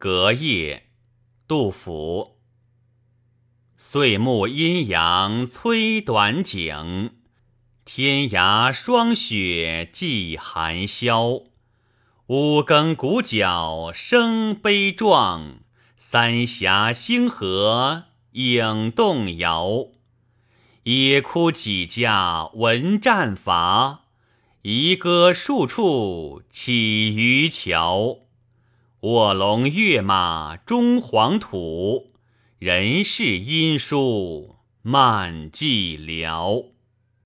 隔夜，杜甫。岁暮阴阳催短景，天涯霜雪霁寒宵。五更鼓角声悲壮，三峡星河影动摇。野哭几家闻战伐，遗歌数处起渔樵。卧龙跃马终黄土，人世音书漫寂寥。